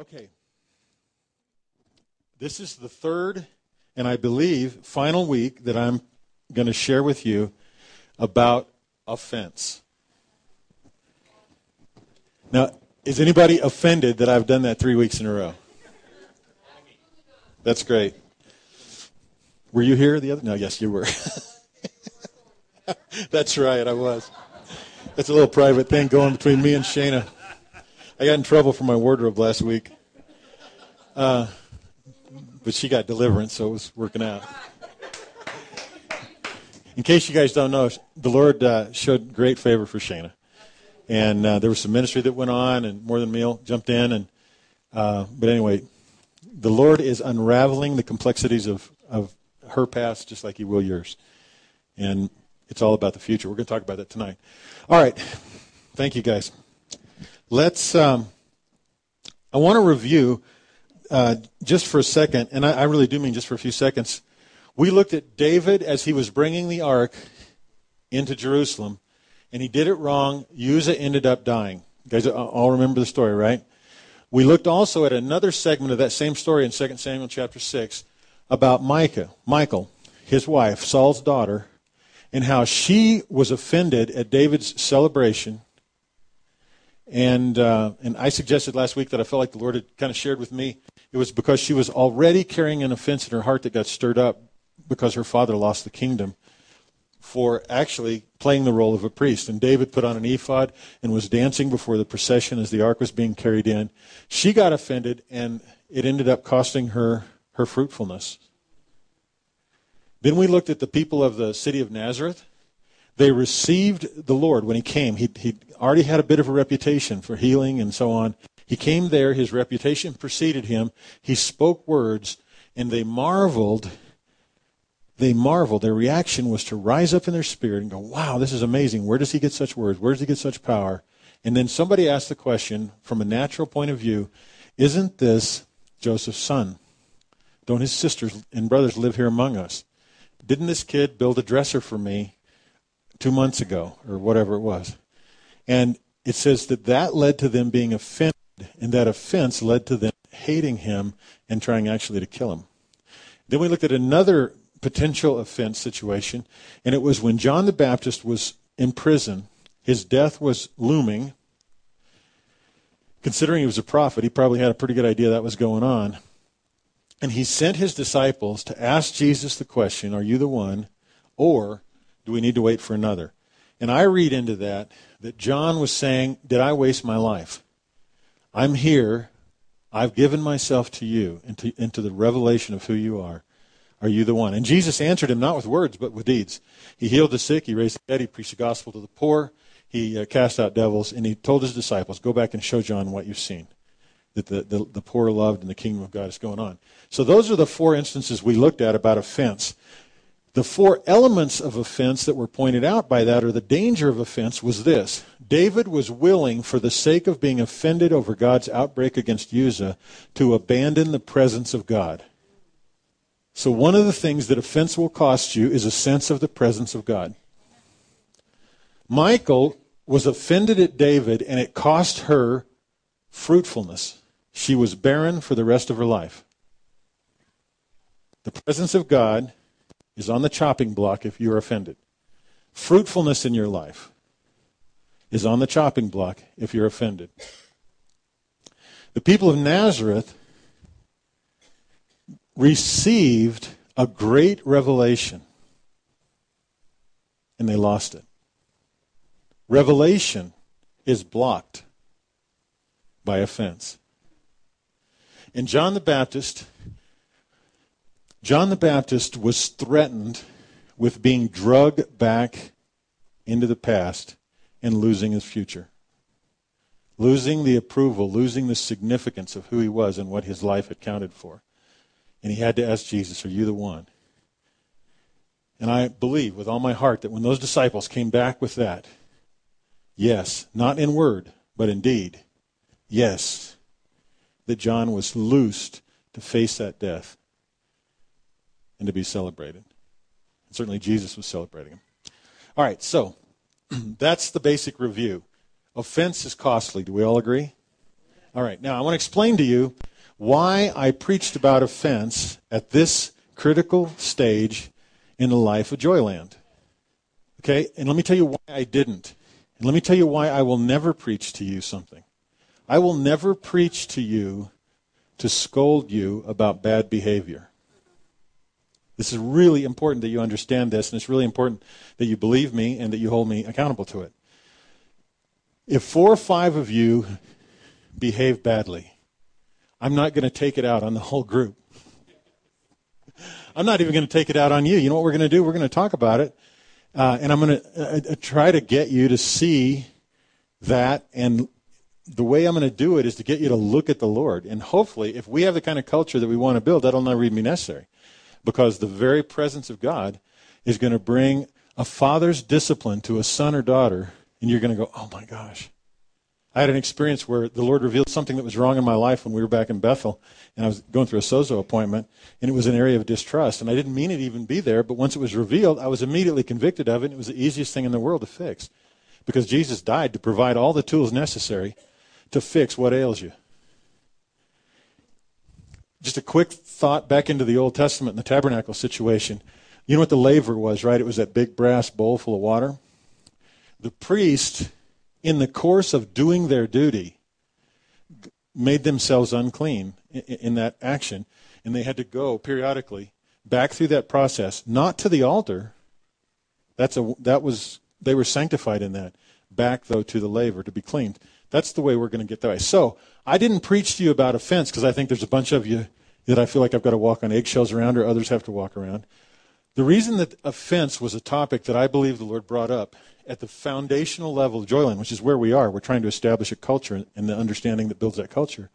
Okay. This is the third and I believe final week that I'm going to share with you about offense. Now, is anybody offended that I've done that three weeks in a row? That's great. Were you here the other? No, yes, you were. That's right, I was. That's a little private thing going between me and Shana. I got in trouble for my wardrobe last week. Uh, but she got deliverance, so it was working out. In case you guys don't know, the Lord uh, showed great favor for Shana. And uh, there was some ministry that went on, and More Than Meal jumped in. and uh, But anyway, the Lord is unraveling the complexities of, of her past just like He will yours. And it's all about the future. We're going to talk about that tonight. All right. Thank you, guys. Let's. Um, I want to review uh, just for a second, and I, I really do mean just for a few seconds. We looked at David as he was bringing the ark into Jerusalem, and he did it wrong. Uzzah ended up dying. You guys all remember the story, right? We looked also at another segment of that same story in 2 Samuel chapter 6 about Micah, Michal, his wife, Saul's daughter, and how she was offended at David's celebration and, uh, and I suggested last week that I felt like the Lord had kind of shared with me. It was because she was already carrying an offense in her heart that got stirred up because her father lost the kingdom for actually playing the role of a priest. And David put on an ephod and was dancing before the procession as the ark was being carried in. She got offended, and it ended up costing her her fruitfulness. Then we looked at the people of the city of Nazareth they received the Lord when he came. He, he already had a bit of a reputation for healing and so on. He came there, his reputation preceded him. He spoke words, and they marveled. They marveled. Their reaction was to rise up in their spirit and go, Wow, this is amazing. Where does he get such words? Where does he get such power? And then somebody asked the question from a natural point of view Isn't this Joseph's son? Don't his sisters and brothers live here among us? Didn't this kid build a dresser for me two months ago or whatever it was. And it says that that led to them being offended, and that offense led to them hating him and trying actually to kill him. Then we looked at another potential offense situation, and it was when John the Baptist was in prison. His death was looming. Considering he was a prophet, he probably had a pretty good idea that was going on. And he sent his disciples to ask Jesus the question, Are you the one? Or do we need to wait for another? And I read into that that John was saying, Did I waste my life? I'm here. I've given myself to you into, into the revelation of who you are. Are you the one? And Jesus answered him not with words, but with deeds. He healed the sick, he raised the dead, he preached the gospel to the poor, he uh, cast out devils, and he told his disciples, Go back and show John what you've seen. That the, the, the poor are loved and the kingdom of God is going on. So those are the four instances we looked at about offense. The four elements of offense that were pointed out by that, or the danger of offense, was this David was willing, for the sake of being offended over God's outbreak against Uzzah, to abandon the presence of God. So, one of the things that offense will cost you is a sense of the presence of God. Michal was offended at David, and it cost her fruitfulness. She was barren for the rest of her life. The presence of God is on the chopping block if you're offended. Fruitfulness in your life is on the chopping block if you're offended. The people of Nazareth received a great revelation and they lost it. Revelation is blocked by offense. And John the Baptist John the Baptist was threatened with being drugged back into the past and losing his future. Losing the approval, losing the significance of who he was and what his life had counted for. And he had to ask Jesus, Are you the one? And I believe with all my heart that when those disciples came back with that, yes, not in word, but in deed, yes, that John was loosed to face that death and to be celebrated. And certainly Jesus was celebrating him. All right, so that's the basic review. Offense is costly. Do we all agree? All right, now I want to explain to you why I preached about offense at this critical stage in the life of Joyland. Okay, and let me tell you why I didn't. And let me tell you why I will never preach to you something. I will never preach to you to scold you about bad behavior. This is really important that you understand this, and it's really important that you believe me and that you hold me accountable to it. If four or five of you behave badly, I'm not going to take it out on the whole group. I'm not even going to take it out on you. You know what we're going to do? We're going to talk about it, uh, and I'm going to uh, uh, try to get you to see that. And the way I'm going to do it is to get you to look at the Lord. And hopefully, if we have the kind of culture that we want to build, that'll not be necessary, because the very presence of God is going to bring a father's discipline to a son or daughter, and you're going to go, "Oh my gosh." I had an experience where the Lord revealed something that was wrong in my life when we were back in Bethel, and I was going through a sozo appointment, and it was an area of distrust, and I didn't mean it even be there, but once it was revealed, I was immediately convicted of it, and it was the easiest thing in the world to fix, because Jesus died to provide all the tools necessary to fix what ails you. Just a quick thought back into the Old Testament and the tabernacle situation. You know what the laver was, right? It was that big brass bowl full of water. The priest in the course of doing their duty, made themselves unclean in, that action, and they had to go periodically back through that process, not to the altar. That's a that was they were sanctified in that. Back though to the laver to be cleaned. That's the way we're going to get that way. So I didn't preach to you about offense because I think there's a bunch of you that I feel like I've got to walk on eggshells around, or others have to walk around. The reason that offense was a topic that I believe the Lord brought up at the foundational level of Joyland, which is where we are, we're trying to establish a culture and the understanding that builds that culture,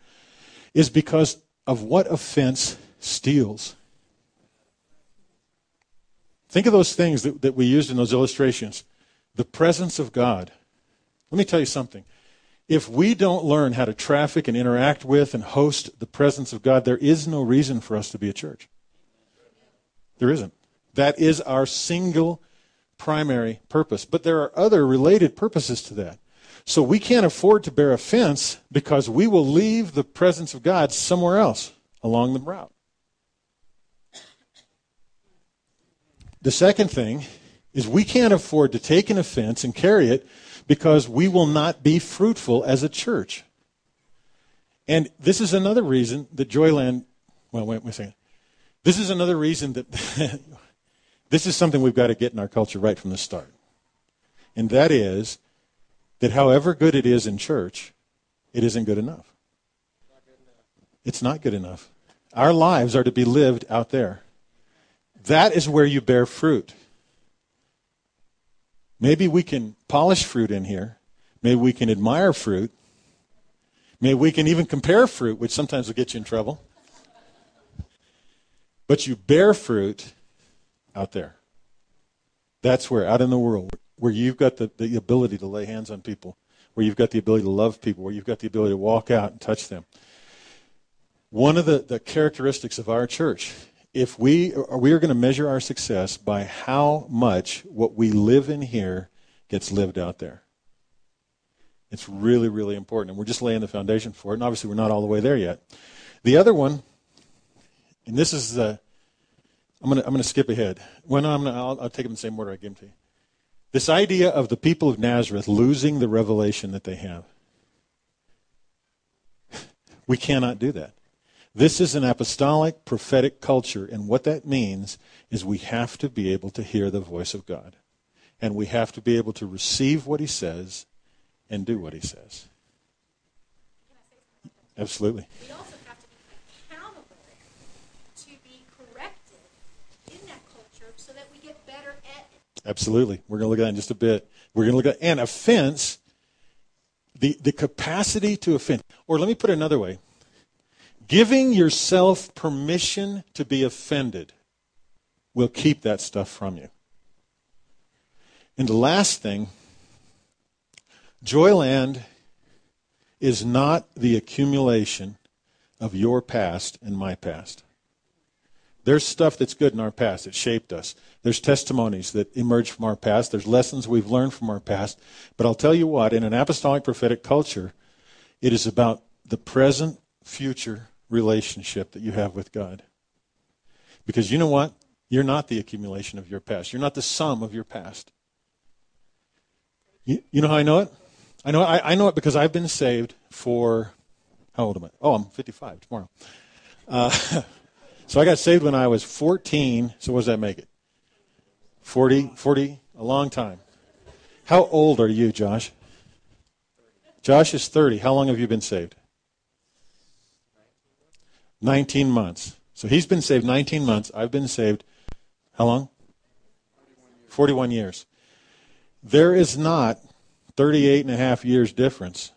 is because of what offense steals. Think of those things that, that we used in those illustrations. The presence of God. Let me tell you something. If we don't learn how to traffic and interact with and host the presence of God, there is no reason for us to be a church. There isn't. That is our single primary purpose. But there are other related purposes to that. So we can't afford to bear offense because we will leave the presence of God somewhere else along the route. The second thing is we can't afford to take an offense and carry it because we will not be fruitful as a church. And this is another reason that Joyland, well, wait, wait a second. This is another reason that This is something we've got to get in our culture right from the start. And that is that however good it is in church, it isn't good enough. It's not good enough. Our lives are to be lived out there. That is where you bear fruit. Maybe we can polish fruit in here. Maybe we can admire fruit. Maybe we can even compare fruit, which sometimes will get you in trouble. But you bear fruit out there. That's where, out in the world, where you've got the, the ability to lay hands on people, where you've got the ability to love people, where you've got the ability to walk out and touch them. One of the, the characteristics of our church, if we are, we are going to measure our success by how much what we live in here gets lived out there. It's really, really important. And we're just laying the foundation for it. And obviously, we're not all the way there yet. The other one, and this is the, I'm going to I'm to skip ahead. When I'm I'll, I'll take them in the same order I gave them to you. This idea of the people of Nazareth losing the revelation that they have. We cannot do that. This is an apostolic prophetic culture, and what that means is we have to be able to hear the voice of God. And we have to be able to receive what he says and do what he says. Absolutely. We also have to be accountable to be corrected in that culture so that we get better at it. Absolutely. We're going to look at that in just a bit. We're going to look at an offense, the, the capacity to offend. Or let me put it another way giving yourself permission to be offended will keep that stuff from you. And the last thing Joyland is not the accumulation of your past and my past. There's stuff that's good in our past that shaped us. There's testimonies that emerge from our past. There's lessons we've learned from our past. But I'll tell you what, in an apostolic prophetic culture, it is about the present future relationship that you have with God. Because you know what? You're not the accumulation of your past. You're not the sum of your past. You, you know how I know it? I know I, I, know it because I've been saved for how old am I? Oh, I'm 55 tomorrow. Uh, so I got saved when I was 14. So what does that make it? 40, 40, a long time. How old are you, Josh? Josh is 30. How long have you been saved? 19 months. So he's been saved 19 months. I've been saved how long? 41 years. There is not 38 and a half years difference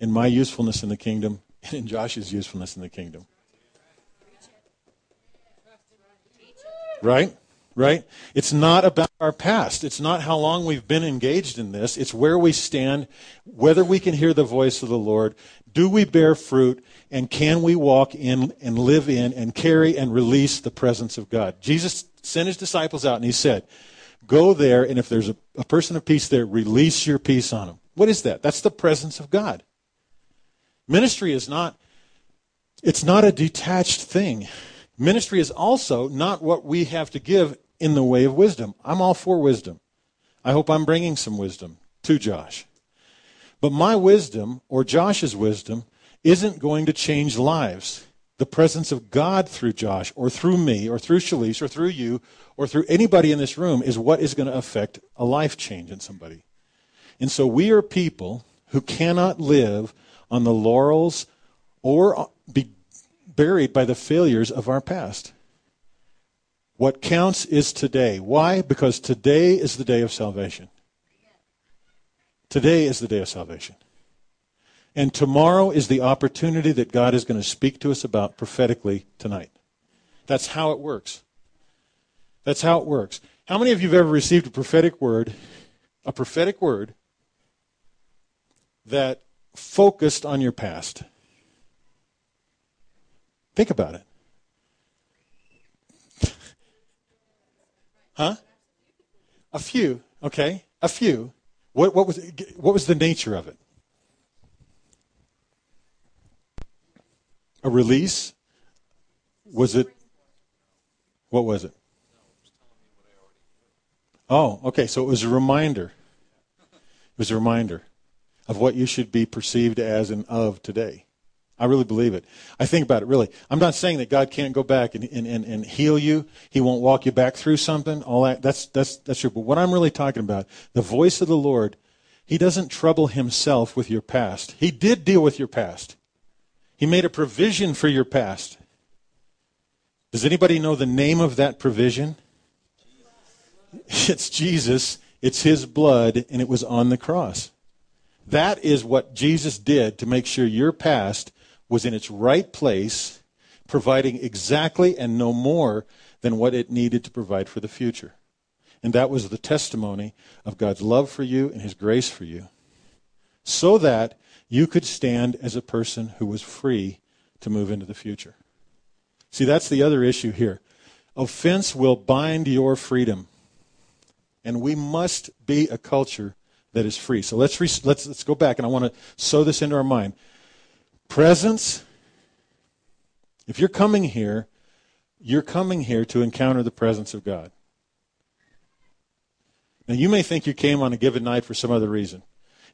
in my usefulness in the kingdom and in Josh's usefulness in the kingdom. Right? Right? It's not about our past. It's not how long we've been engaged in this. It's where we stand, whether we can hear the voice of the Lord, do we bear fruit, and can we walk in and live in and carry and release the presence of God? Jesus sent his disciples out and he said, Go there, and if there's a, a person of peace there, release your peace on them. What is that? That's the presence of God. Ministry is not it's not a detached thing. Ministry is also not what we have to give in the way of wisdom. I'm all for wisdom. I hope I'm bringing some wisdom to Josh. But my wisdom, or Josh's wisdom, isn't going to change lives. The presence of God through Josh, or through me, or through Shalise, or through you, or through anybody in this room is what is going to affect a life change in somebody. And so we are people who cannot live on the laurels or be buried by the failures of our past. What counts is today. Why? Because today is the day of salvation. Today is the day of salvation. And tomorrow is the opportunity that God is going to speak to us about prophetically tonight. That's how it works. That's how it works. How many of you have ever received a prophetic word, a prophetic word that focused on your past? Think about it. huh? A few, okay? A few. What, what, was, what was the nature of it? A release? Was it? What was it? Oh, okay. So it was a reminder. It was a reminder of what you should be perceived as and of today. I really believe it. I think about it really. I'm not saying that God can't go back and, and, and, and heal you. He won't walk you back through something. All that that's that's that's true. But what I'm really talking about, the voice of the Lord, He doesn't trouble himself with your past. He did deal with your past. He made a provision for your past. Does anybody know the name of that provision? It's Jesus, it's his blood, and it was on the cross. That is what Jesus did to make sure your past was in its right place, providing exactly and no more than what it needed to provide for the future. And that was the testimony of God's love for you and his grace for you, so that you could stand as a person who was free to move into the future. See, that's the other issue here. Offense will bind your freedom. And we must be a culture that is free. So let's, re- let's, let's go back, and I want to sew this into our mind. Presence, if you're coming here, you're coming here to encounter the presence of God. Now, you may think you came on a given night for some other reason.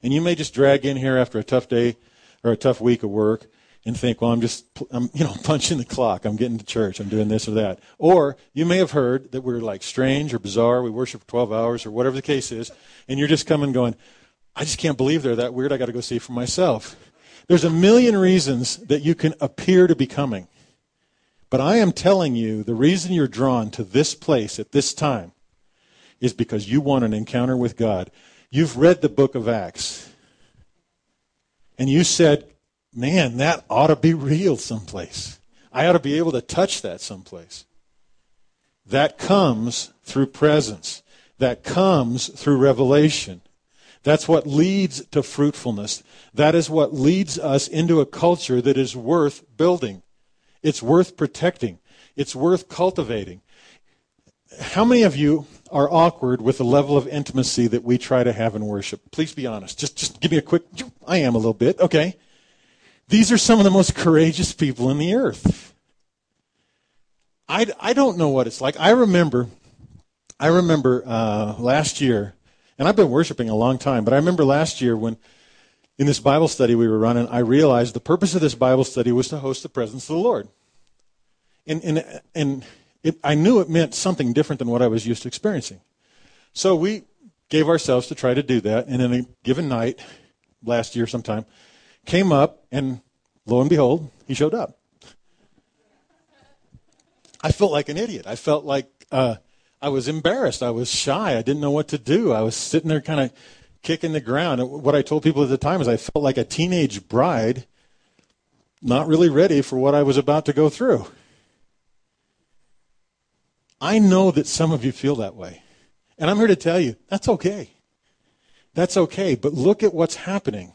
And you may just drag in here after a tough day or a tough week of work and think, well, I'm just, I'm, you know, punching the clock. I'm getting to church. I'm doing this or that. Or you may have heard that we're like strange or bizarre. We worship for 12 hours or whatever the case is. And you're just coming going, I just can't believe they're that weird. I got to go see for myself. There's a million reasons that you can appear to be coming. But I am telling you, the reason you're drawn to this place at this time is because you want an encounter with God. You've read the book of Acts. And you said, man, that ought to be real someplace. I ought to be able to touch that someplace. That comes through presence. That comes through revelation. That's what leads to fruitfulness. That is what leads us into a culture that is worth building. It's worth protecting. It's worth cultivating. How many of you are awkward with the level of intimacy that we try to have in worship? Please be honest. Just, just give me a quick, I am a little bit, okay. These are some of the most courageous people in the earth. I, I don't know what it's like. I remember, I remember uh, last year, and I've been worshiping a long time, but I remember last year when in this Bible study we were running, I realized the purpose of this Bible study was to host the presence of the Lord. And, and, and it, I knew it meant something different than what I was used to experiencing. So we gave ourselves to try to do that, and in a given night, last year sometime, came up, and lo and behold, he showed up. I felt like an idiot. I felt like uh, I was embarrassed. I was shy. I didn't know what to do. I was sitting there kind of kicking the ground. What I told people at the time is I felt like a teenage bride, not really ready for what I was about to go through. I know that some of you feel that way. And I'm here to tell you that's okay. That's okay. But look at what's happening.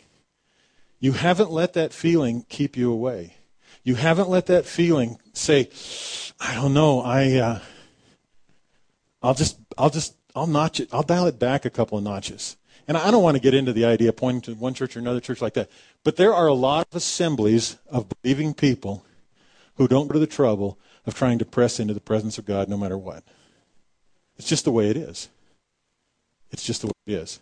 You haven't let that feeling keep you away. You haven't let that feeling say, I don't know, I, uh, I'll just, I'll just, I'll notch it, I'll dial it back a couple of notches. And I don't want to get into the idea of pointing to one church or another church like that. But there are a lot of assemblies of believing people who don't go to the trouble of trying to press into the presence of God no matter what. It's just the way it is. It's just the way it is.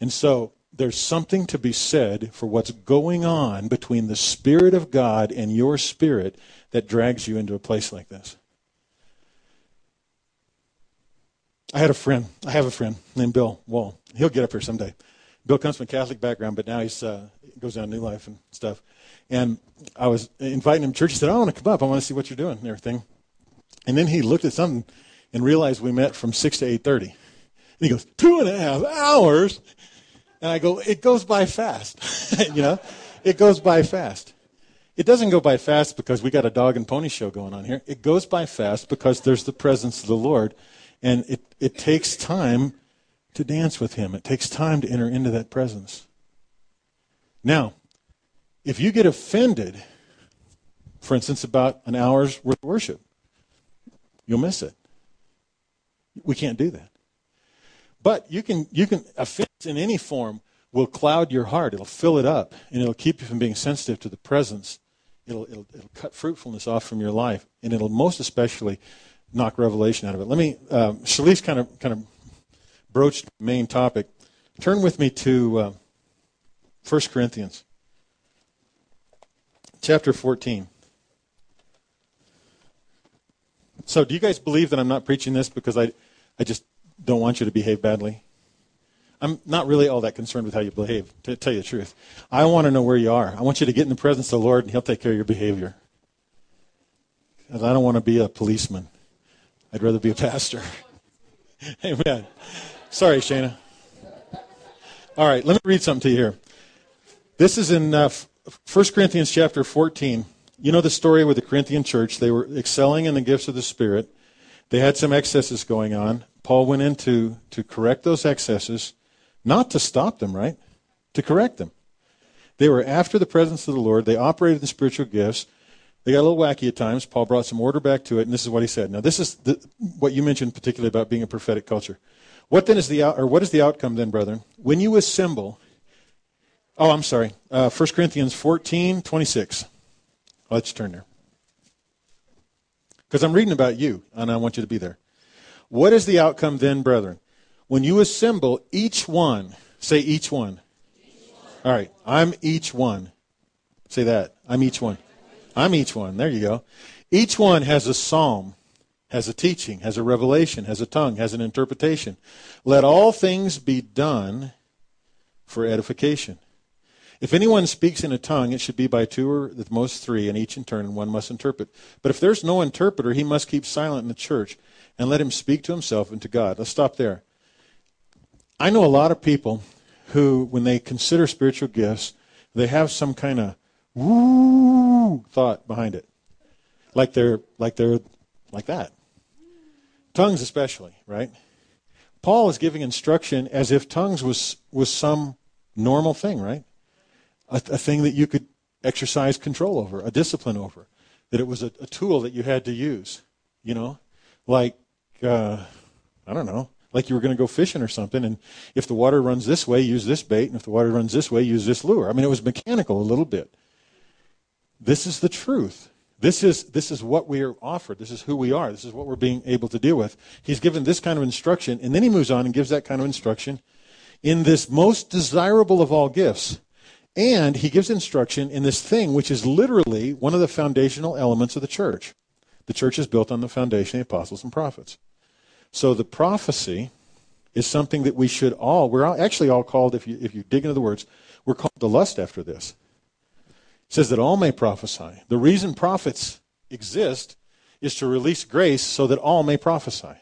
And so there's something to be said for what's going on between the Spirit of God and your spirit that drags you into a place like this. I had a friend. I have a friend named Bill Wall. He'll get up here someday. Bill comes from a Catholic background, but now he's uh, goes down New Life and stuff. And I was inviting him to church. He said, "I want to come up. I want to see what you're doing and everything." And then he looked at something and realized we met from six to eight thirty. And he goes, two and a half hours. And I go, it goes by fast. you know, it goes by fast. It doesn't go by fast because we got a dog and pony show going on here. It goes by fast because there's the presence of the Lord. And it, it takes time to dance with Him, it takes time to enter into that presence. Now, if you get offended, for instance, about an hour's worth of worship, you'll miss it. We can't do that. But you can, you can, offense in any form will cloud your heart. It'll fill it up, and it'll keep you from being sensitive to the presence. It'll, it'll, it'll cut fruitfulness off from your life, and it'll most especially knock revelation out of it. Let me, uh, Shalice kind of, kind of broached the main topic. Turn with me to uh, 1 Corinthians chapter 14. So, do you guys believe that I'm not preaching this because I, I just don't want you to behave badly. I'm not really all that concerned with how you behave, to tell you the truth. I want to know where you are. I want you to get in the presence of the Lord, and He'll take care of your behavior. Because I don't want to be a policeman. I'd rather be a pastor. Amen. Sorry, Shana. All right, let me read something to you here. This is in uh, 1 Corinthians chapter 14. You know the story with the Corinthian church. They were excelling in the gifts of the Spirit. They had some excesses going on. Paul went in to, to correct those excesses, not to stop them, right? To correct them. They were after the presence of the Lord. They operated in spiritual gifts. They got a little wacky at times. Paul brought some order back to it, and this is what he said. Now, this is the, what you mentioned particularly about being a prophetic culture. What then is the or what is the outcome then, brethren? When you assemble, oh, I'm sorry, uh, 1 Corinthians 14, 26. Let's turn there. Because I'm reading about you, and I want you to be there. What is the outcome then, brethren? When you assemble, each one, say each one. Each one. All right, I'm each one. Say that. I'm each one. I'm each one. There you go. Each one has a psalm, has a teaching, has a revelation, has a tongue, has an interpretation. Let all things be done for edification. If anyone speaks in a tongue, it should be by two or at most three, and each in turn, and one must interpret. But if there's no interpreter, he must keep silent in the church and let him speak to himself and to God. Let's stop there. I know a lot of people who, when they consider spiritual gifts, they have some kind of woo thought behind it. Like they're like they're like that. Tongues especially, right? Paul is giving instruction as if tongues was was some normal thing, right? A, a thing that you could exercise control over, a discipline over, that it was a, a tool that you had to use, you know, like uh, I don't know, like you were going to go fishing or something. And if the water runs this way, use this bait. And if the water runs this way, use this lure. I mean, it was mechanical a little bit. This is the truth. This is, this is what we are offered. This is who we are. This is what we're being able to deal with. He's given this kind of instruction, and then he moves on and gives that kind of instruction in this most desirable of all gifts. And he gives instruction in this thing which is literally one of the foundational elements of the church. The church is built on the foundation of the apostles and prophets. So the prophecy is something that we should all, we're actually all called, if you, if you dig into the words, we're called to lust after this. Says that all may prophesy. The reason prophets exist is to release grace so that all may prophesy.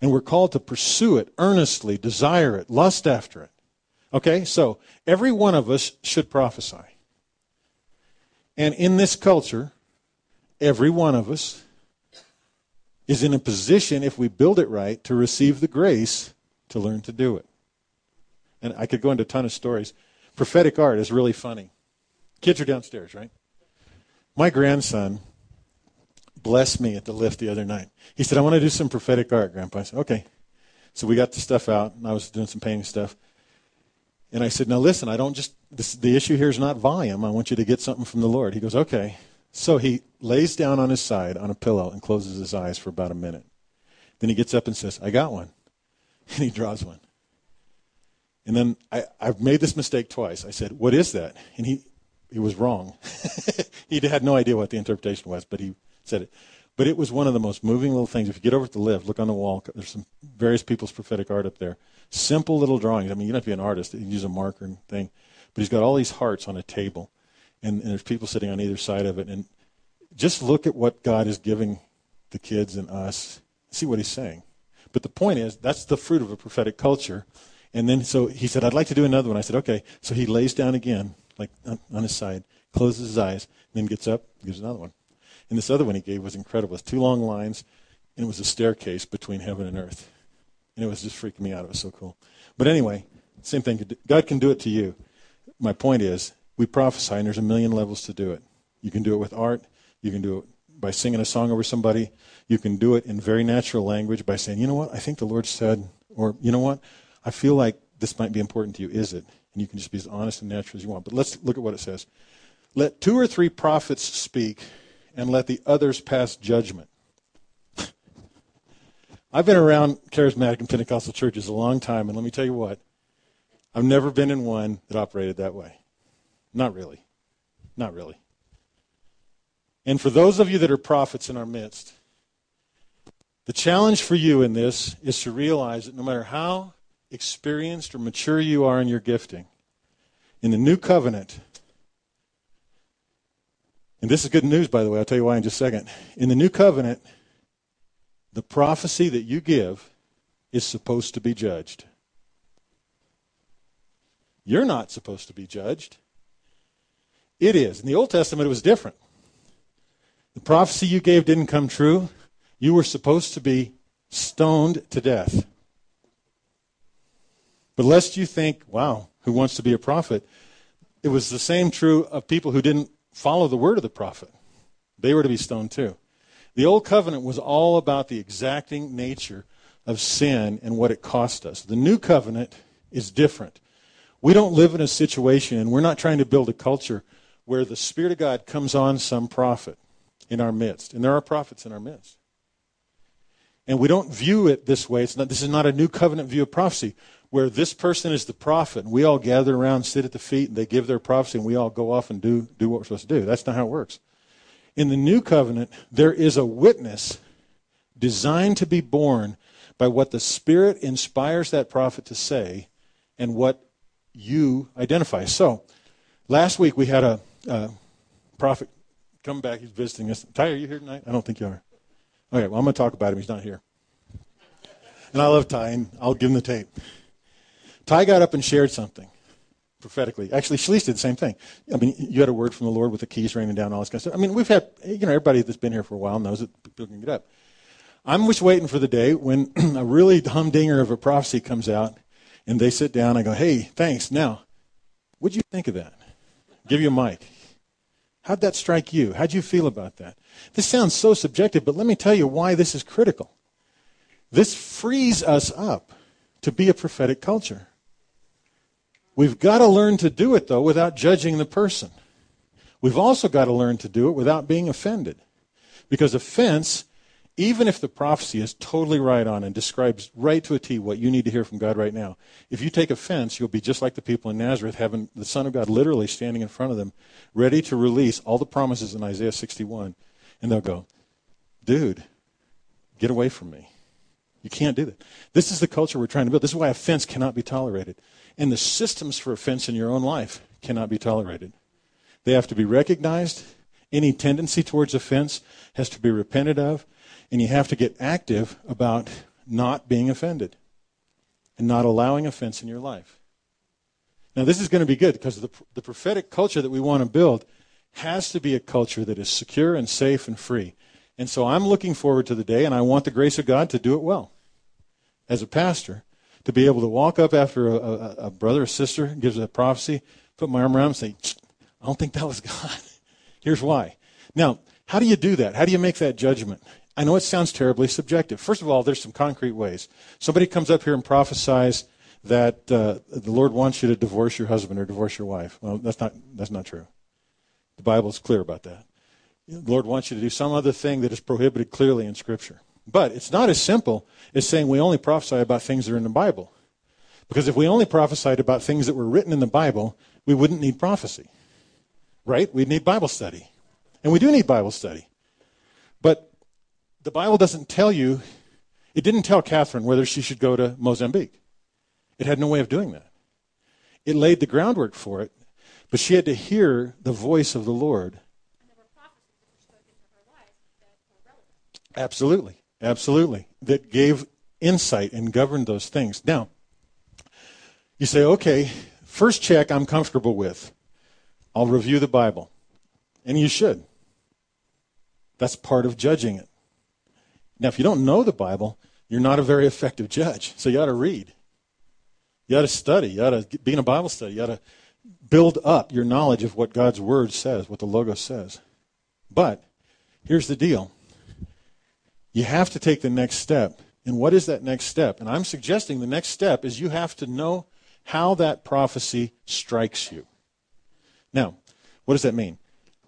And we're called to pursue it earnestly, desire it, lust after it. Okay, so every one of us should prophesy. And in this culture, every one of us is in a position, if we build it right, to receive the grace to learn to do it. And I could go into a ton of stories. Prophetic art is really funny. Kids are downstairs, right? My grandson blessed me at the lift the other night. He said, I want to do some prophetic art, Grandpa. I said, okay. So we got the stuff out, and I was doing some painting stuff. And I said, now listen, I don't just, this, the issue here is not volume. I want you to get something from the Lord. He goes, okay. So he lays down on his side on a pillow and closes his eyes for about a minute. Then he gets up and says, I got one. And he draws one. And then I, I've made this mistake twice. I said, What is that? And he, he was wrong. he had no idea what the interpretation was, but he said it. But it was one of the most moving little things. If you get over to the lift, look on the wall. There's some various people's prophetic art up there. Simple little drawings. I mean, you don't have to be an artist. You can use a marker and thing. But he's got all these hearts on a table, and, and there's people sitting on either side of it. And just look at what God is giving the kids and us. See what he's saying. But the point is, that's the fruit of a prophetic culture. And then so he said, I'd like to do another one. I said, okay. So he lays down again like on, his side, closes his eyes, then gets up, gives another one. And this other one he gave was incredible. It's two long lines, and it was a staircase between heaven and earth. And it was just freaking me out. It was so cool. But anyway, same thing. God can do it to you. My point is, we prophesy, and there's a million levels to do it. You can do it with art. You can do it by singing a song over somebody. You can do it in very natural language by saying, you know what, I think the Lord said, or you know what, I feel like this might be important to you. Is it? and you can just be as honest and natural as you want. But let's look at what it says. Let two or three prophets speak, and let the others pass judgment. I've been around charismatic and Pentecostal churches a long time, and let me tell you what, I've never been in one that operated that way. Not really. Not really. And for those of you that are prophets in our midst, the challenge for you in this is to realize that no matter how experienced or mature you are in your gifting, in the new covenant, and this is good news, by the way, I'll tell you why in just a second. In the new covenant, the prophecy that you give is supposed to be judged. You're not supposed to be judged. It is. In the Old Testament, it was different. The prophecy you gave didn't come true. You were supposed to be stoned to death. But lest you think, wow, who wants to be a prophet? It was the same true of people who didn't follow the word of the prophet. They were to be stoned too. The old covenant was all about the exacting nature of sin and what it cost us. The new covenant is different. We don't live in a situation, and we're not trying to build a culture where the Spirit of God comes on some prophet in our midst. And there are prophets in our midst. And we don't view it this way. Not, this is not a new covenant view of prophecy where this person is the prophet, and we all gather around, sit at the feet, and they give their prophecy, and we all go off and do, do what we're supposed to do. That's not how it works. In the new covenant, there is a witness designed to be born by what the Spirit inspires that prophet to say and what you identify. So, last week we had a, a prophet come back. He's visiting us. Ty, are you here tonight? I don't think you are. Okay, well, I'm going to talk about him. He's not here. And I love Ty, and I'll give him the tape. Ty got up and shared something prophetically. Actually, Shalice did the same thing. I mean, you had a word from the Lord with the keys raining down, all this kind of stuff. I mean, we've had, you know, everybody that's been here for a while knows that people can get up. I'm just waiting for the day when a really humdinger of a prophecy comes out and they sit down. I go, hey, thanks. Now, what'd you think of that? Give you a mic. How'd that strike you? How'd you feel about that? This sounds so subjective, but let me tell you why this is critical. This frees us up to be a prophetic culture. We've got to learn to do it, though, without judging the person. we've also got to learn to do it without being offended. Because offense, even if the prophecy is totally right on and describes right to a T what you need to hear from God right now, if you take offense, you'll be just like the people in Nazareth, having the Son of God literally standing in front of them, ready to release all the promises in Isaiah 61. And they'll go, dude, get away from me. You can't do that. This is the culture we're trying to build. This is why offense cannot be tolerated. And the systems for offense in your own life cannot be tolerated. They have to be recognized. Any tendency towards offense has to be repented of. And you have to get active about not being offended and not allowing offense in your life. Now, this is going to be good because the, the prophetic culture that we want to build has to be a culture that is secure and safe and free. And so I'm looking forward to the day, and I want the grace of God to do it well. As a pastor, to be able to walk up after a, a, a brother or sister gives a prophecy, put my arm around and say, I don't think that was God. Here's why. Now, how do you do that? How do you make that judgment? I know it sounds terribly subjective. First of all, there's some concrete ways. Somebody comes up here and prophesies that uh, the Lord wants you to divorce your husband or divorce your wife. Well, that's not, that's not true. The Bible is clear about that. The Lord wants you to do some other thing that is prohibited clearly in Scripture. But it's not as simple as saying we only prophesy about things that are in the Bible. Because if we only prophesied about things that were written in the Bible, we wouldn't need prophecy. Right? We'd need Bible study. And we do need Bible study. But the Bible doesn't tell you, it didn't tell Catherine whether she should go to Mozambique. It had no way of doing that. It laid the groundwork for it, but she had to hear the voice of the Lord. Absolutely. Absolutely. That gave insight and governed those things. Now, you say, okay, first check I'm comfortable with. I'll review the Bible. And you should. That's part of judging it. Now, if you don't know the Bible, you're not a very effective judge. So you ought to read. You ought to study. You ought to be in a Bible study. You ought to build up your knowledge of what God's Word says, what the Logos says. But here's the deal you have to take the next step. And what is that next step? And I'm suggesting the next step is you have to know how that prophecy strikes you. Now, what does that mean?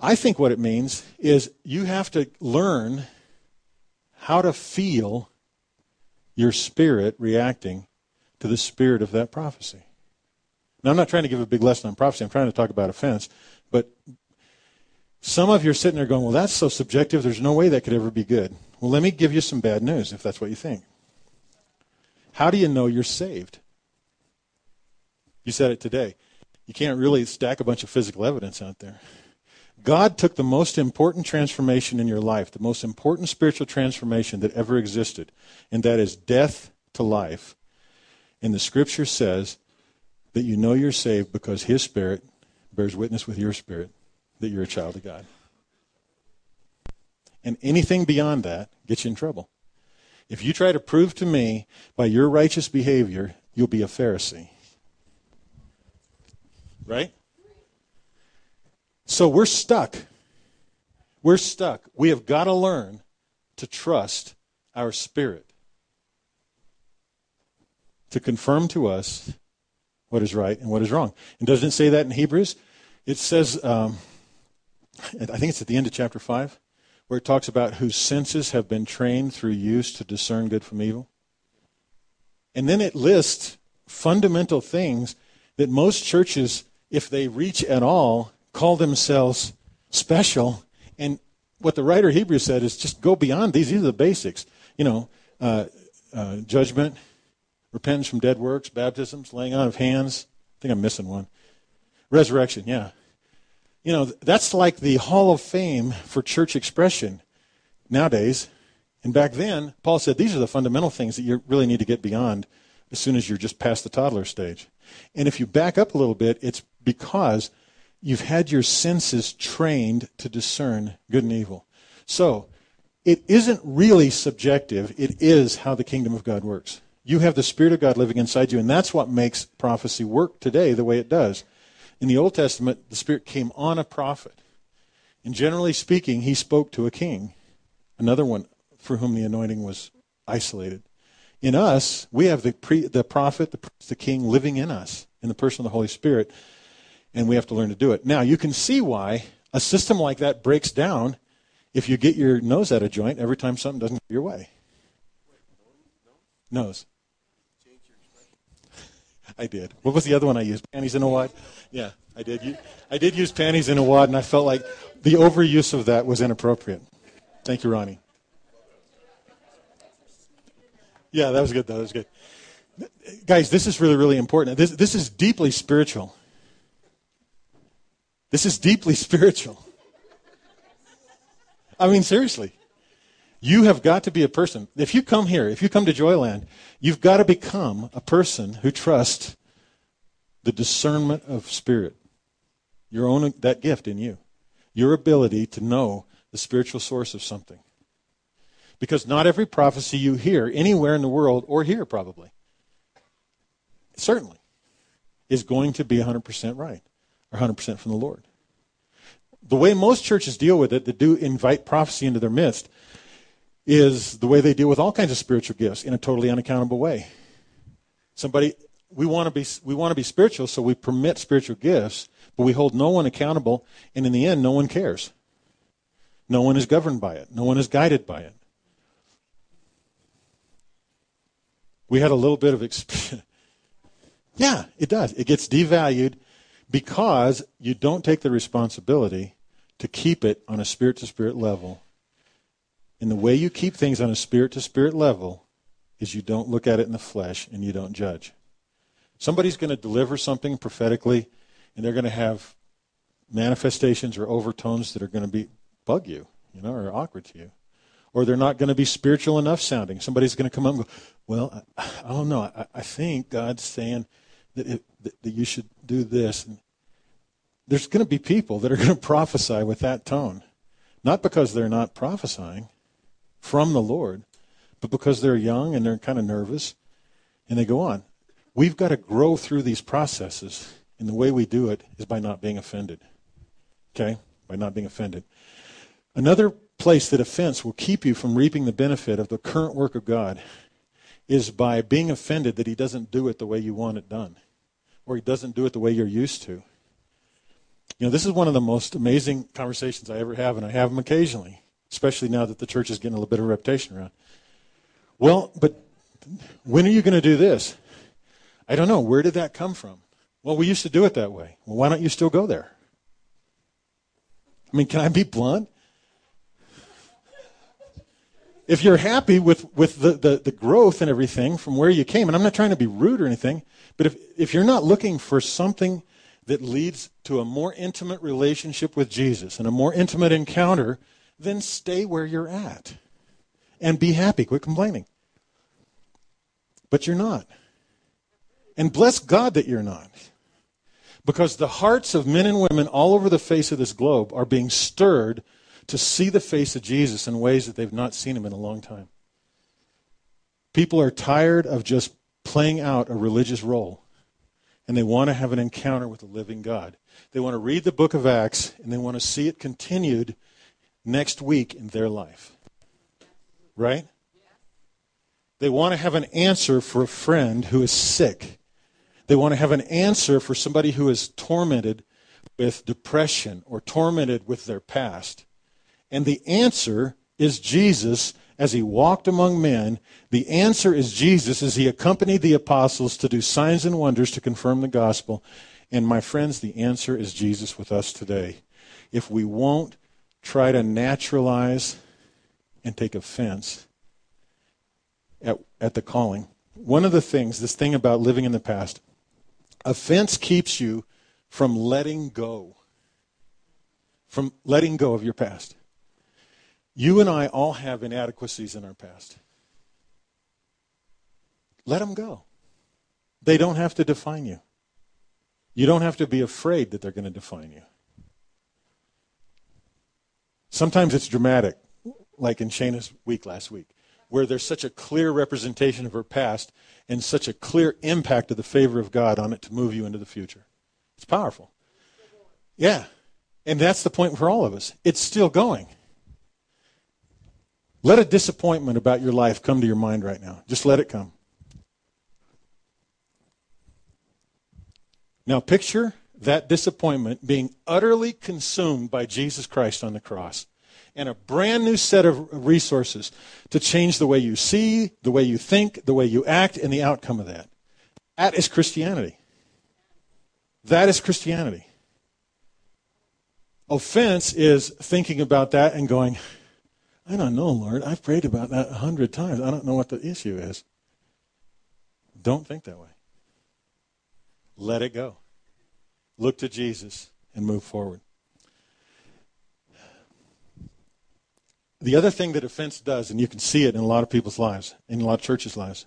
I think what it means is you have to learn how to feel your spirit reacting to the spirit of that prophecy. Now, I'm not trying to give a big lesson on prophecy. I'm trying to talk about offense. But some of you are sitting there going, well, that's so subjective. There's no way that could ever be good. Well, let me give you some bad news if that's what you think. How do you know you're saved? You said it today. You can't really stack a bunch of physical evidence out there. God took the most important transformation in your life, the most important spiritual transformation that ever existed, and that is death to life. And the scripture says that you know you're saved because His Spirit bears witness with your spirit that you're a child of God. And anything beyond that gets you in trouble. If you try to prove to me by your righteous behavior, you'll be a Pharisee. Right? So we're stuck. We're stuck. We have got to learn to trust our spirit to confirm to us what is right and what is wrong. And doesn't it say that in Hebrews? It says, um, I think it's at the end of chapter 5 where it talks about whose senses have been trained through use to discern good from evil. And then it lists fundamental things that most churches, if they reach at all, call themselves special. And what the writer Hebrews said is just go beyond these. These are the basics. You know, uh, uh, judgment, repentance from dead works, baptisms, laying on of hands. I think I'm missing one. Resurrection, yeah. You know, that's like the Hall of Fame for church expression nowadays. And back then, Paul said these are the fundamental things that you really need to get beyond as soon as you're just past the toddler stage. And if you back up a little bit, it's because you've had your senses trained to discern good and evil. So, it isn't really subjective, it is how the kingdom of God works. You have the Spirit of God living inside you, and that's what makes prophecy work today the way it does. In the Old Testament, the Spirit came on a prophet. And generally speaking, he spoke to a king, another one for whom the anointing was isolated. In us, we have the, pre, the prophet, the, the king living in us in the person of the Holy Spirit, and we have to learn to do it. Now, you can see why A system like that breaks down if you get your nose out of joint every time something doesn't go your way. Nose. I did. What was the other one I used? Panties in a wad? Yeah, I did. I did use panties in a wad, and I felt like the overuse of that was inappropriate. Thank you, Ronnie. Yeah, that was good. That was good. Guys, this is really, really important. This, this is deeply spiritual. This is deeply spiritual. I mean, seriously. You have got to be a person. If you come here, if you come to Joyland, you've got to become a person who trusts the discernment of spirit. Your own that gift in you. Your ability to know the spiritual source of something. Because not every prophecy you hear anywhere in the world, or here probably, certainly, is going to be 100% right or 100% from the Lord. The way most churches deal with it, they do invite prophecy into their midst, is the way they deal with all kinds of spiritual gifts in a totally unaccountable way. Somebody, we want to be, we want to be spiritual, so we permit spiritual gifts, but we hold no one accountable, and in the end, no one cares. No one is governed by it. No one is guided by it. We had a little bit of experience. yeah, it does. It gets devalued because you don't take the responsibility to keep it on a spirit to spirit level. And the way you keep things on a spirit to spirit level is you don't look at it in the flesh and you don't judge. Somebody's going to deliver something prophetically and they're going to have manifestations or overtones that are going to be bug you, you know, or awkward to you. Or they're not going to be spiritual enough sounding. Somebody's going to come up and go, Well, I, I don't know. I, I, think God's saying that, it, that, that you should do this. And there's going to be people that are going to prophesy with that tone. Not because they're not prophesying from the Lord, but because they're young and they're kind of nervous and they go on. We've got to grow through these processes, and the way we do it is by not being offended. Okay? By not being offended. Another place that offense will keep you from reaping the benefit of the current work of God is by being offended that He doesn't do it the way you want it done, or He doesn't do it the way you're used to. You know, this is one of the most amazing conversations I ever have, and I have them occasionally, especially now that the church is getting a little bit of reputation around. Well, but when are you going to do this? I don't know. Where did that come from? Well, we used to do it that way. Well, why don't you still go there? I mean, can I be blunt? if you're happy with, with the, the, the, growth and everything from where you came, and I'm not trying to be rude or anything, but if, if you're not looking for something that leads to a more intimate relationship with Jesus and a more intimate encounter, then stay where you're at and be happy. Quit complaining. But you're not. And bless God that you're not. Because the hearts of men and women all over the face of this globe are being stirred to see the face of Jesus in ways that they've not seen him in a long time. People are tired of just playing out a religious role, and they want to have an encounter with the living God. They want to read the book of Acts, and they want to see it continued next week in their life. Right? They want to have an answer for a friend who is sick. They want to have an answer for somebody who is tormented with depression or tormented with their past. And the answer is Jesus as he walked among men. The answer is Jesus as he accompanied the apostles to do signs and wonders to confirm the gospel. And my friends, the answer is Jesus with us today. If we won't try to naturalize and take offense at, at the calling, one of the things, this thing about living in the past, offense keeps you from letting go, from letting go of your past. You and I all have inadequacies in our past. Let them go. They don't have to define you. You don't have to be afraid that they're going to define you. Sometimes it's dramatic, like in Shana's week last week, where there's such a clear representation of her past and such a clear impact of the favor of God on it to move you into the future. It's powerful. Yeah. And that's the point for all of us. It's still going. Let a disappointment about your life come to your mind right now. Just let it come. Now, picture that disappointment being utterly consumed by Jesus Christ on the cross and a brand new set of resources to change the way you see, the way you think, the way you act, and the outcome of that. That is Christianity. That is Christianity. Offense is thinking about that and going, I don't know, Lord. I've prayed about that a hundred times. I don't know what the issue is. Don't think that way. Let it go. Look to Jesus and move forward. The other thing that offense does, and you can see it in a lot of people's lives, in a lot of churches' lives,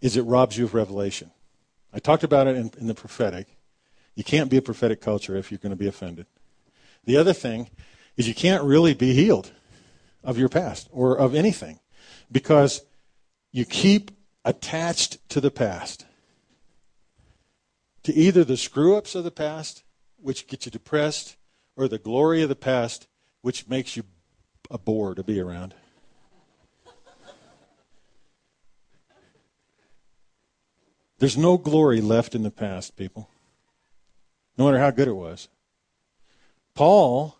is it robs you of revelation. I talked about it in, in the prophetic. You can't be a prophetic culture if you're going to be offended. The other thing is you can't really be healed of your past or of anything because you keep attached to the past. To either the screw ups of the past, which get you depressed, or the glory of the past, which makes you a bore to be around. There's no glory left in the past, people, no matter how good it was. Paul,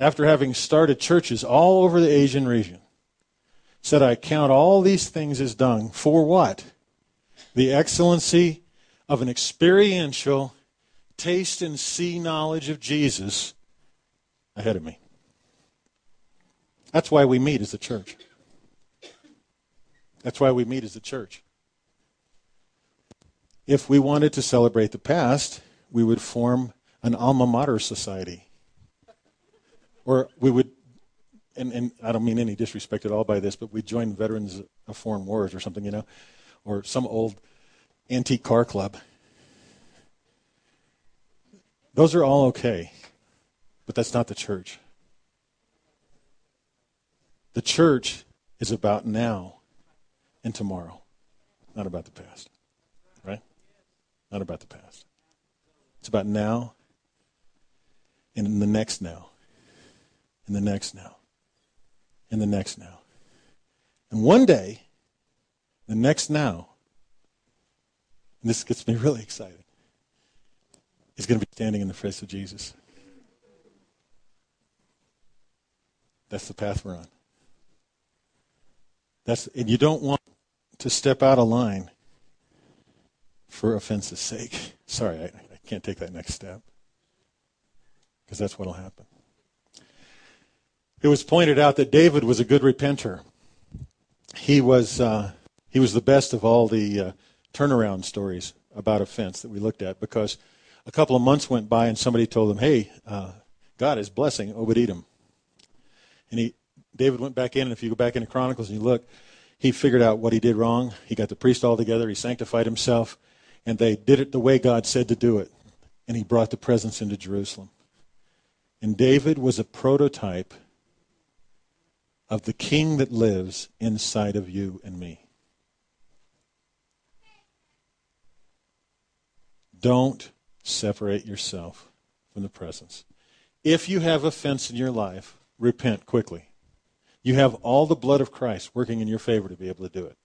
after having started churches all over the Asian region, said, I count all these things as dung. For what? The excellency of an experiential taste and see knowledge of Jesus ahead of me. That's why we meet as a church. That's why we meet as a church. If we wanted to celebrate the past, we would form an alma mater society or we would, and, and I don't mean any disrespect at all by this, but we'd join Veterans of Foreign Wars or something, you know, or some old antique car club. Those are all okay, but that's not the church. The church is about now and tomorrow, not about the past. Right? Not about the past. It's about now and in the next now and the next now, and the next now. And one day, the next now, and this gets me really excited, is going to be standing in the face of Jesus. That's the path we're on. That's, and you don't want to step out of line for offense's sake. Sorry, I, I can't take that next step because that's what will happen. It was pointed out that David was a good repenter. He was, uh, he was the best of all the uh, turnaround stories about offense that we looked at because a couple of months went by and somebody told them, hey, uh, God is blessing Obed-Edom. And he, David went back in, and if you go back into Chronicles and you look, he figured out what he did wrong. He got the priest all together. He sanctified himself, and they did it the way God said to do it. And he brought the presence into Jerusalem. And David was a prototype of the king that lives inside of you and me. Don't separate yourself from the presence. If you have offense in your life, repent quickly. You have all the blood of Christ working in your favor to be able to do it.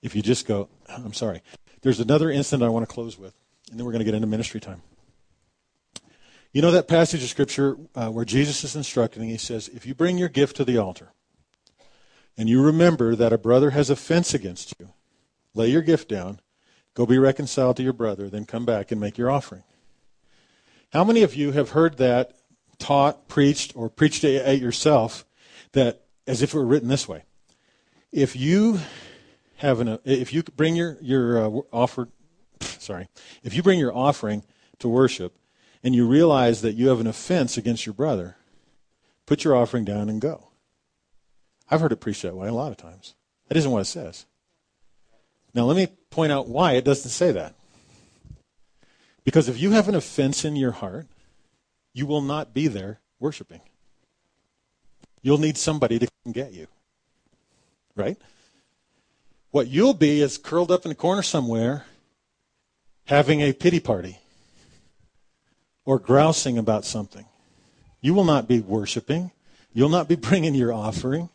If you just go, I'm sorry. There's another incident I want to close with, and then we're going to get into ministry time. You know that passage of Scripture uh, where Jesus is instructing, he says, If you bring your gift to the altar, and you remember that a brother has offense against you, lay your gift down, go be reconciled to your brother, then come back and make your offering. How many of you have heard that taught, preached, or preached at yourself that as if it were written this way? If you have an, if you bring your your uh, offer, sorry, if you bring your offering to worship and you realize that you have an offense against your brother, put your offering down and go. I've heard it preached that way a lot of times. That isn't what it says. Now, let me point out why it doesn't say that. Because if you have an offense in your heart, you will not be there worshiping. You'll need somebody to come get you. Right? What you'll be is curled up in a corner somewhere having a pity party or grousing about something. You will not be worshiping. You'll not be bringing your offering.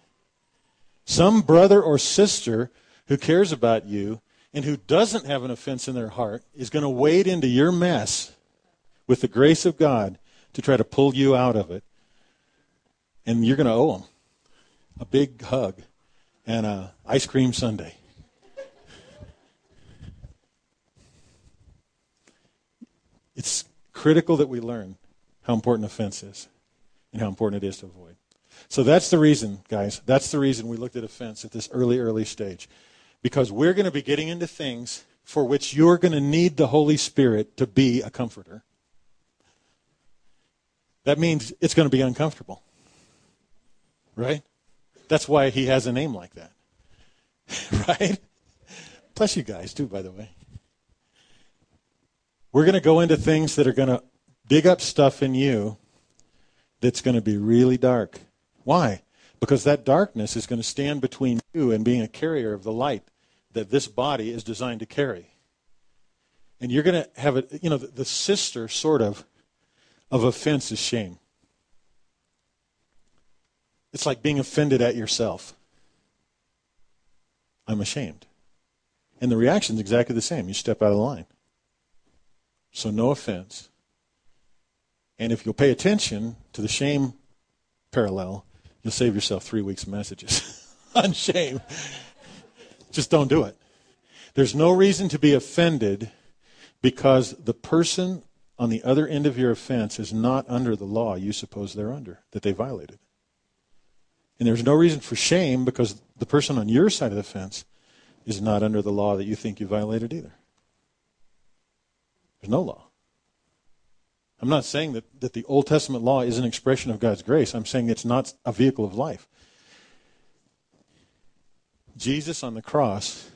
Some brother or sister who cares about you and who doesn't have an offense in their heart is going to wade into your mess with the grace of God to try to pull you out of it. And you're going to owe them a big hug and a ice cream sundae. It's critical that we learn how important offense is and how important it is to avoid. So that's the reason, guys. That's the reason we looked at offense at this early, early stage. Because we're going to be getting into things for which you're going to need the Holy Spirit to be a comforter. That means it's going to be uncomfortable. Right? That's why he has a name like that. right? Bless you guys, too, by the way. We're going to go into things that are going to dig up stuff in you that's going to be really dark. Why? Because that darkness is going to stand between you and being a carrier of the light that this body is designed to carry. And you're going to have it, you know, the, the sister, sort of, of offense is shame. It's like being offended at yourself. I'm ashamed. And the reaction is exactly the same. You step out of line. So, no offense. And if you'll pay attention to the shame parallel, you'll save yourself three weeks of messages on shame. Just don't do it. There's no reason to be offended because the person on the other end of your offense is not under the law you suppose they're under, that they violated. And there's no reason for shame because the person on your side of the fence is not under the law that you think you violated either. There's no law. I'm not saying that, that the Old Testament law is an expression of God's grace. I'm saying it's not a vehicle of life. Jesus on the cross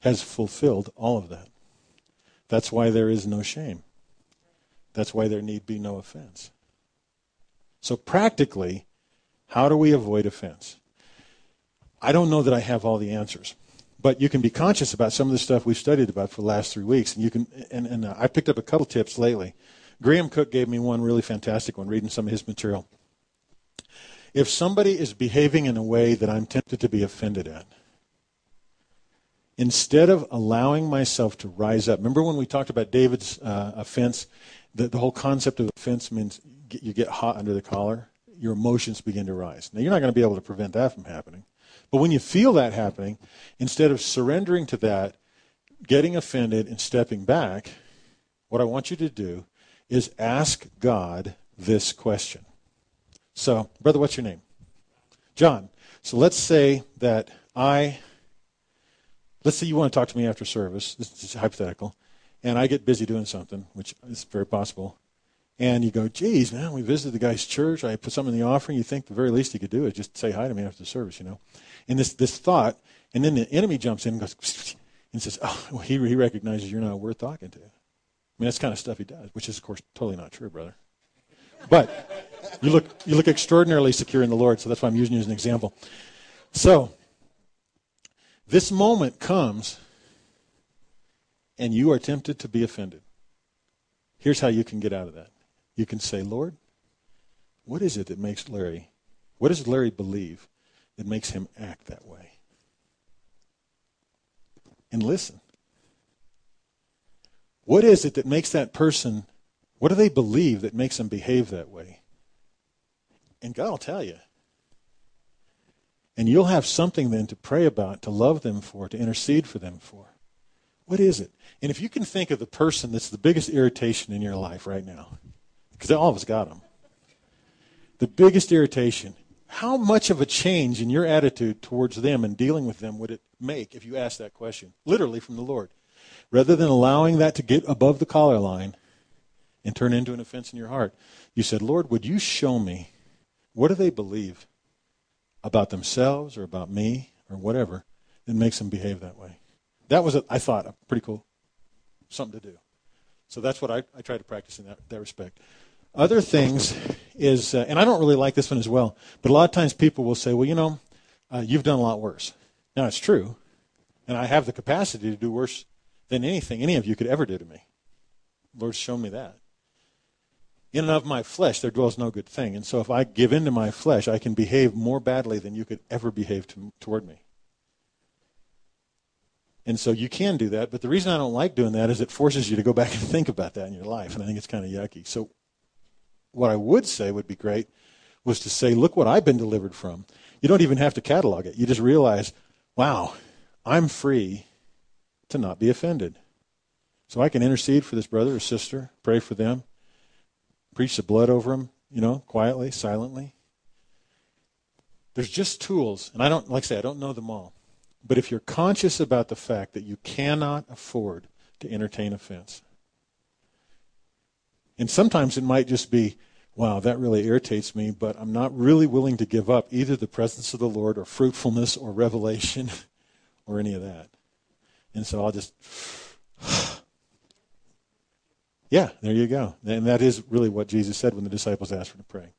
has fulfilled all of that. That's why there is no shame. That's why there need be no offense. So, practically, how do we avoid offense? I don't know that I have all the answers, but you can be conscious about some of the stuff we've studied about for the last three weeks. And you can, and, and uh, I picked up a couple tips lately. Graham Cooke gave me one really fantastic one, reading some of his material. If somebody is behaving in a way that I'm tempted to be offended at, instead of allowing myself to rise up, remember when we talked about David's uh, offense? The, the whole concept of offense means you get hot under the collar, your emotions begin to rise. Now, you're not going to be able to prevent that from happening. But when you feel that happening, instead of surrendering to that, getting offended, and stepping back, what I want you to do is ask God this question so, brother, what's your name? John. So let's say that I, let's say you want to talk to me after service. This is hypothetical. And I get busy doing something, which is very possible. And you go, geez, man, we visited the guy's church. I put something in the offering. You think the very least he could do is just say hi to me after the service, you know? And this, this thought, and then the enemy jumps in and goes, and says, oh, well, he, he recognizes you're not worth talking to. I mean, that's kind of stuff he does, which is, of course, totally not true, brother. But you look, you look extraordinarily secure in the Lord, so that's why I'm using you as an example. So, this moment comes, and you are tempted to be offended. Here's how you can get out of that. You can say, Lord, what is it that makes Larry, what does Larry believe that makes him act that way? And listen. What is it that makes that person, what do they believe that makes them behave that way? And God will tell you. And you'll have something then to pray about, to love them for, to intercede for them for. What is it? And if you can think of the person that's the biggest irritation in your life right now, because all of us got them, the biggest irritation, how much of a change in your attitude towards them and dealing with them would it make if you asked that question, literally from the Lord? Rather than allowing that to get above the collar line and turn into an offense in your heart, you said, Lord, would you show me what do they believe about themselves or about me or whatever that makes them behave that way? That was, a, I thought, a pretty cool something to do. So that's what I, I try to practice in that, that respect. Other things is, uh, and I don't really like this one as well, but a lot of times people will say, well, you know, uh, you've done a lot worse. Now, it's true, and I have the capacity to do worse than anything any of you could ever do to me. Lord, show me that in and of my flesh there dwells no good thing. And so if I give in to my flesh, I can behave more badly than you could ever behave to, toward me. And so you can do that, but the reason I don't like doing that is it forces you to go back and think about that in your life, and I think it's kind of yucky. So what I would say would be great was to say, look what I've been delivered from. You don't even have to catalog it. You just realize, wow, I'm free to not be offended. So I can intercede for this brother or sister, pray for them, preach the blood over them, you know, quietly, silently. There's just tools, and I don't, like I say, I don't know them all. But if you're conscious about the fact that you cannot afford to entertain offense, and sometimes it might just be, wow, that really irritates me, but I'm not really willing to give up either the presence of the Lord or fruitfulness or revelation or any of that. And so I'll just, yeah, there you go. And that is really what Jesus said when the disciples asked him to pray.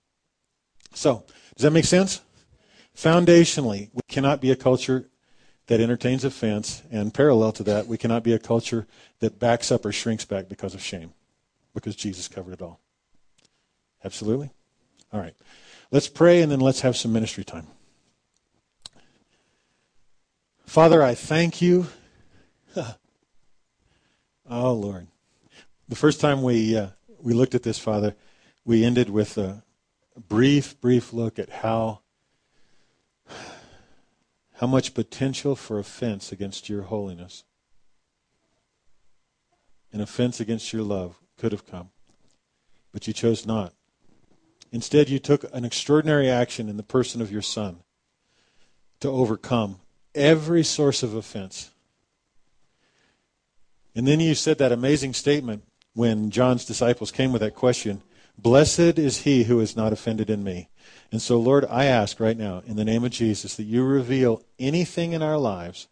So, does that make sense? Foundationally, we cannot be a culture that entertains offense, and parallel to that, we cannot be a culture that backs up or shrinks back because of shame, because Jesus covered it all. Absolutely? All right. Let's pray and then let's have some ministry time. Father, I thank you. oh, Lord. The first time we, uh, we looked at this, Father, we ended with a brief, brief look at how how much potential for offense against your holiness, an offense against your love could have come. But you chose not. Instead, you took an extraordinary action in the person of your Son to overcome every source of offense. And then you said that amazing statement when John's disciples came with that question Blessed is he who is not offended in me. And so, Lord, I ask right now, in the name of Jesus, that you reveal anything in our lives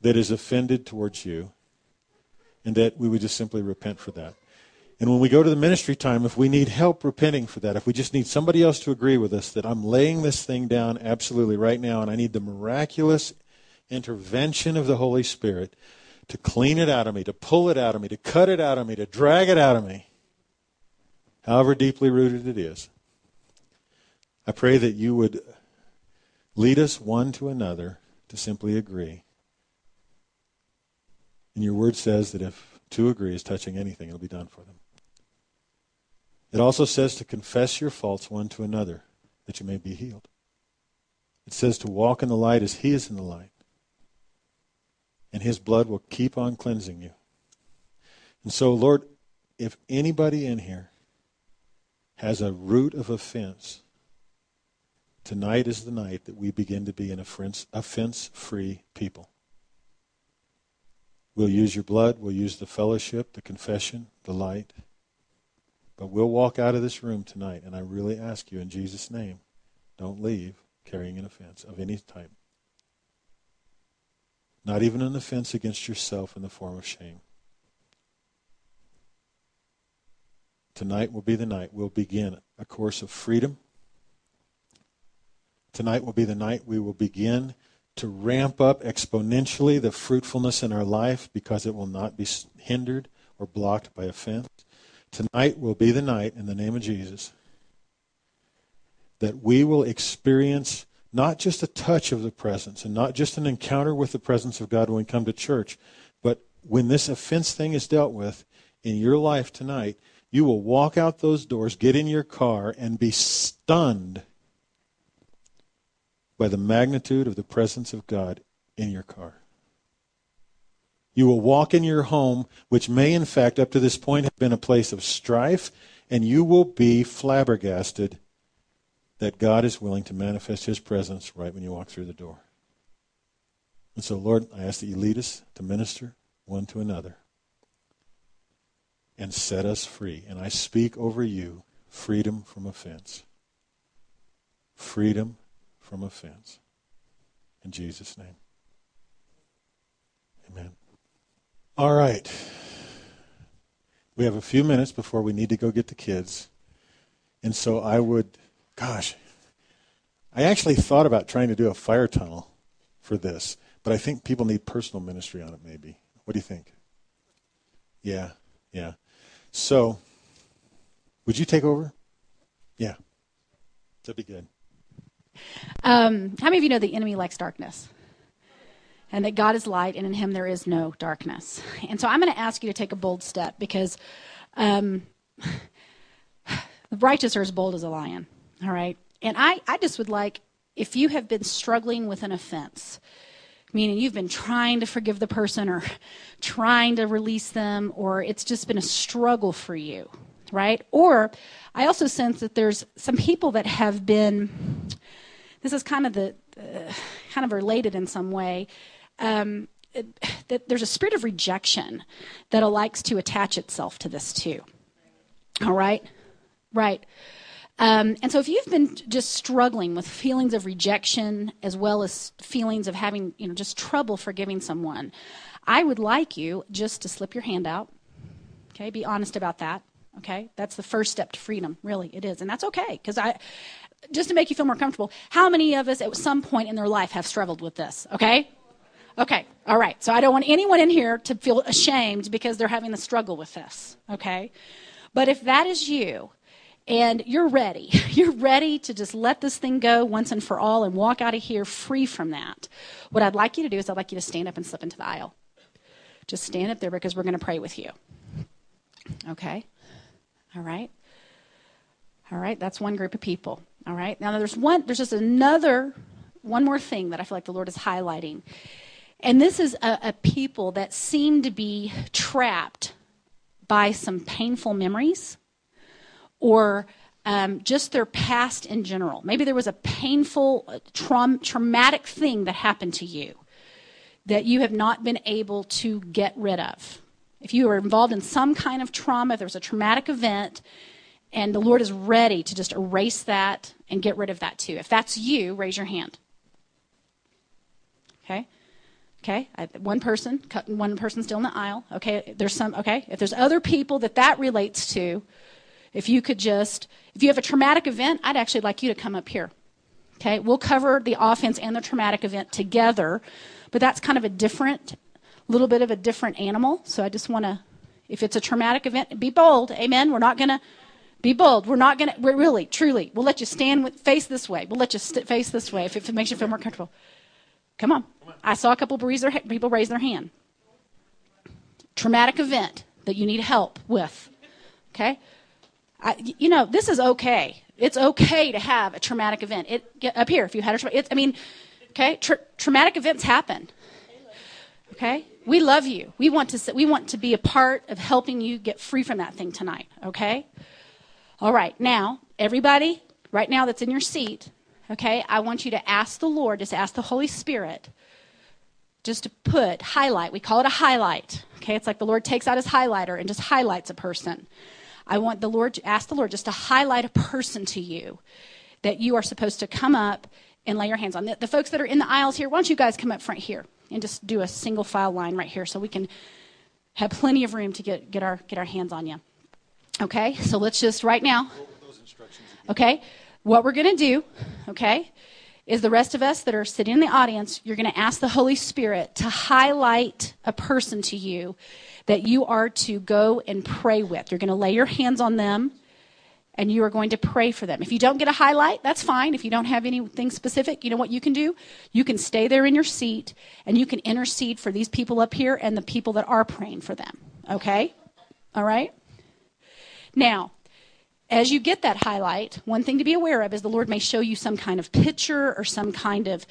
that is offended towards you, and that we would just simply repent for that. And when we go to the ministry time, if we need help repenting for that, if we just need somebody else to agree with us that I'm laying this thing down absolutely right now, and I need the miraculous intervention of the Holy Spirit to clean it out of me, to pull it out of me, to cut it out of me, to drag it out of me, however deeply rooted it is. I pray that you would lead us one to another to simply agree. And your word says that if two agree is touching anything, it'll be done for them. It also says to confess your faults one to another that you may be healed. It says to walk in the light as he is in the light. And his blood will keep on cleansing you. And so, Lord, if anybody in here has a root of offense, tonight is the night that we begin to be an offense free people. We'll use your blood, we'll use the fellowship, the confession, the light. But we'll walk out of this room tonight, and I really ask you in Jesus' name, don't leave carrying an offense of any type. Not even an offense against yourself in the form of shame. Tonight will be the night we'll begin a course of freedom. Tonight will be the night we will begin to ramp up exponentially the fruitfulness in our life because it will not be hindered or blocked by offense. Tonight will be the night, in the name of Jesus, that we will experience not just a touch of the presence and not just an encounter with the presence of God when we come to church, but when this offense thing is dealt with in your life tonight, you will walk out those doors, get in your car, and be stunned by the magnitude of the presence of God in your car. You will walk in your home, which may, in fact, up to this point, have been a place of strife, and you will be flabbergasted that God is willing to manifest his presence right when you walk through the door. And so, Lord, I ask that you lead us to minister one to another and set us free. And I speak over you freedom from offense. Freedom from offense. In Jesus' name. Amen. All right. We have a few minutes before we need to go get the kids. And so I would, gosh, I actually thought about trying to do a fire tunnel for this, but I think people need personal ministry on it maybe. What do you think? Yeah, yeah. So, would you take over? Yeah. That'd be good. Um, how many of you know the enemy likes darkness? and that God is light, and in him there is no darkness. And so I'm going to ask you to take a bold step because um, the righteous are as bold as a lion, all right? And I, I just would like, if you have been struggling with an offense, meaning you've been trying to forgive the person or trying to release them, or it's just been a struggle for you, right? Or I also sense that there's some people that have been, this is kind of the, uh, kind of related in some way. Um, it, that there's a spirit of rejection that likes to attach itself to this too. All right? Right. Um, and so if you've been just struggling with feelings of rejection as well as feelings of having, you know, just trouble forgiving someone, I would like you just to slip your hand out. Okay? Be honest about that. Okay? That's the first step to freedom. Really, it is. And that's okay because I just to make you feel more comfortable, how many of us at some point in their life have struggled with this? Okay? Okay, all right. So I don't want anyone in here to feel ashamed because they're having a struggle with this. Okay? But if that is you, and you're ready, you're ready to just let this thing go once and for all and walk out of here free from that, what I'd like you to do is I'd like you to stand up and slip into the aisle. Just stand up there because we're going to pray with you. Okay? All right? All right, that's one group of people. All right. Now there's one. There's just another, one more thing that I feel like the Lord is highlighting, and this is a, a people that seem to be trapped by some painful memories, or um, just their past in general. Maybe there was a painful, uh, tra- traumatic thing that happened to you that you have not been able to get rid of. If you are involved in some kind of trauma, if there was a traumatic event, and the Lord is ready to just erase that and get rid of that too. If that's you, raise your hand. Okay? Okay, I, one person, one person still in the aisle. Okay, there's some. Okay, if there's other people that that relates to, if you could just, if you have a traumatic event, I'd actually like you to come up here. Okay, we'll cover the offense and the traumatic event together, but that's kind of a different, little bit of a different animal. So I just want to, if it's a traumatic event, be bold. Amen. We're not going to be bold. We're not going to, we're really, truly, we'll let you stand with, face this way. We'll let you st- face this way if, it makes you feel more comfortable. Come on. I saw a couple their, people raise their hand. Traumatic event that you need help with. Okay? I, you know, this is okay. It's okay to have a traumatic event. It get up here if you had a traumatic. I mean, okay, tra- traumatic events happen. Okay, we love you. We want to. We want to be a part of helping you get free from that thing tonight. Okay. All right, now, everybody, right now that's in your seat, okay, I want you to ask the Lord, just ask the Holy Spirit, just to put, highlight, we call it a highlight, okay? It's like the Lord takes out his highlighter and just highlights a person. I want the Lord, to ask the Lord just to highlight a person to you that you are supposed to come up and lay your hands on. The, the folks that are in the aisles here, why don't you guys come up front here and just do a single file line right here so we can have plenty of room to get, get, our, get our hands on you. Okay, so let's just right now. Okay, what we're going to do, okay, is the rest of us that are sitting in the audience, you're going to ask the Holy Spirit to highlight a person to you that you are to go and pray with. You're going to lay your hands on them and you are going to pray for them. If you don't get a highlight, that's fine. If you don't have anything specific, you know what you can do? You can stay there in your seat and you can intercede for these people up here and the people that are praying for them. Okay? All right? Now, as you get that highlight, one thing to be aware of is the Lord may show you some kind of picture or some kind of,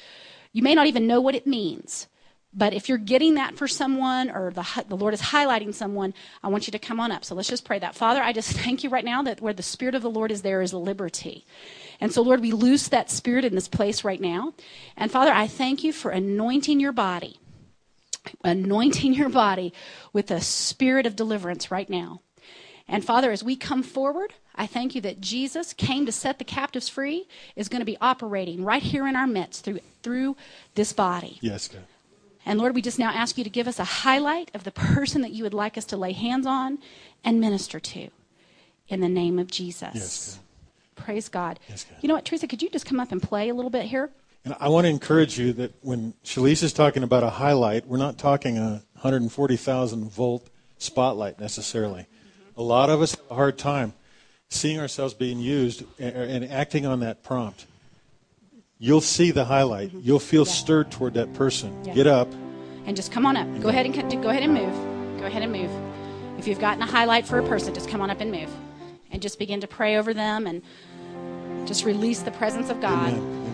you may not even know what it means. But if you're getting that for someone or the, the Lord is highlighting someone, I want you to come on up. So let's just pray that. Father, I just thank you right now that where the Spirit of the Lord is, there is liberty. And so, Lord, we loose that Spirit in this place right now. And Father, I thank you for anointing your body, anointing your body with a spirit of deliverance right now. And Father, as we come forward, I thank you that Jesus came to set the captives free, is going to be operating right here in our midst through, through this body. Yes, God. And Lord, we just now ask you to give us a highlight of the person that you would like us to lay hands on and minister to in the name of Jesus. Yes, God. Praise God. Yes, God. You know what, Teresa, could you just come up and play a little bit here? And I want to encourage you that when Shalise is talking about a highlight, we're not talking a 140,000 volt spotlight necessarily. A lot of us have a hard time seeing ourselves being used eh, eh, and acting on that prompt. You'll see the highlight. Mm-hmm. You'll feel yeah. stirred toward that person. Yeah. Get up And just come on up. Go ahead and go ahead and move. Go ahead and move. If you've gotten a highlight for a person, just come on up and move. And just begin to pray over them and just release the presence of God. Amen.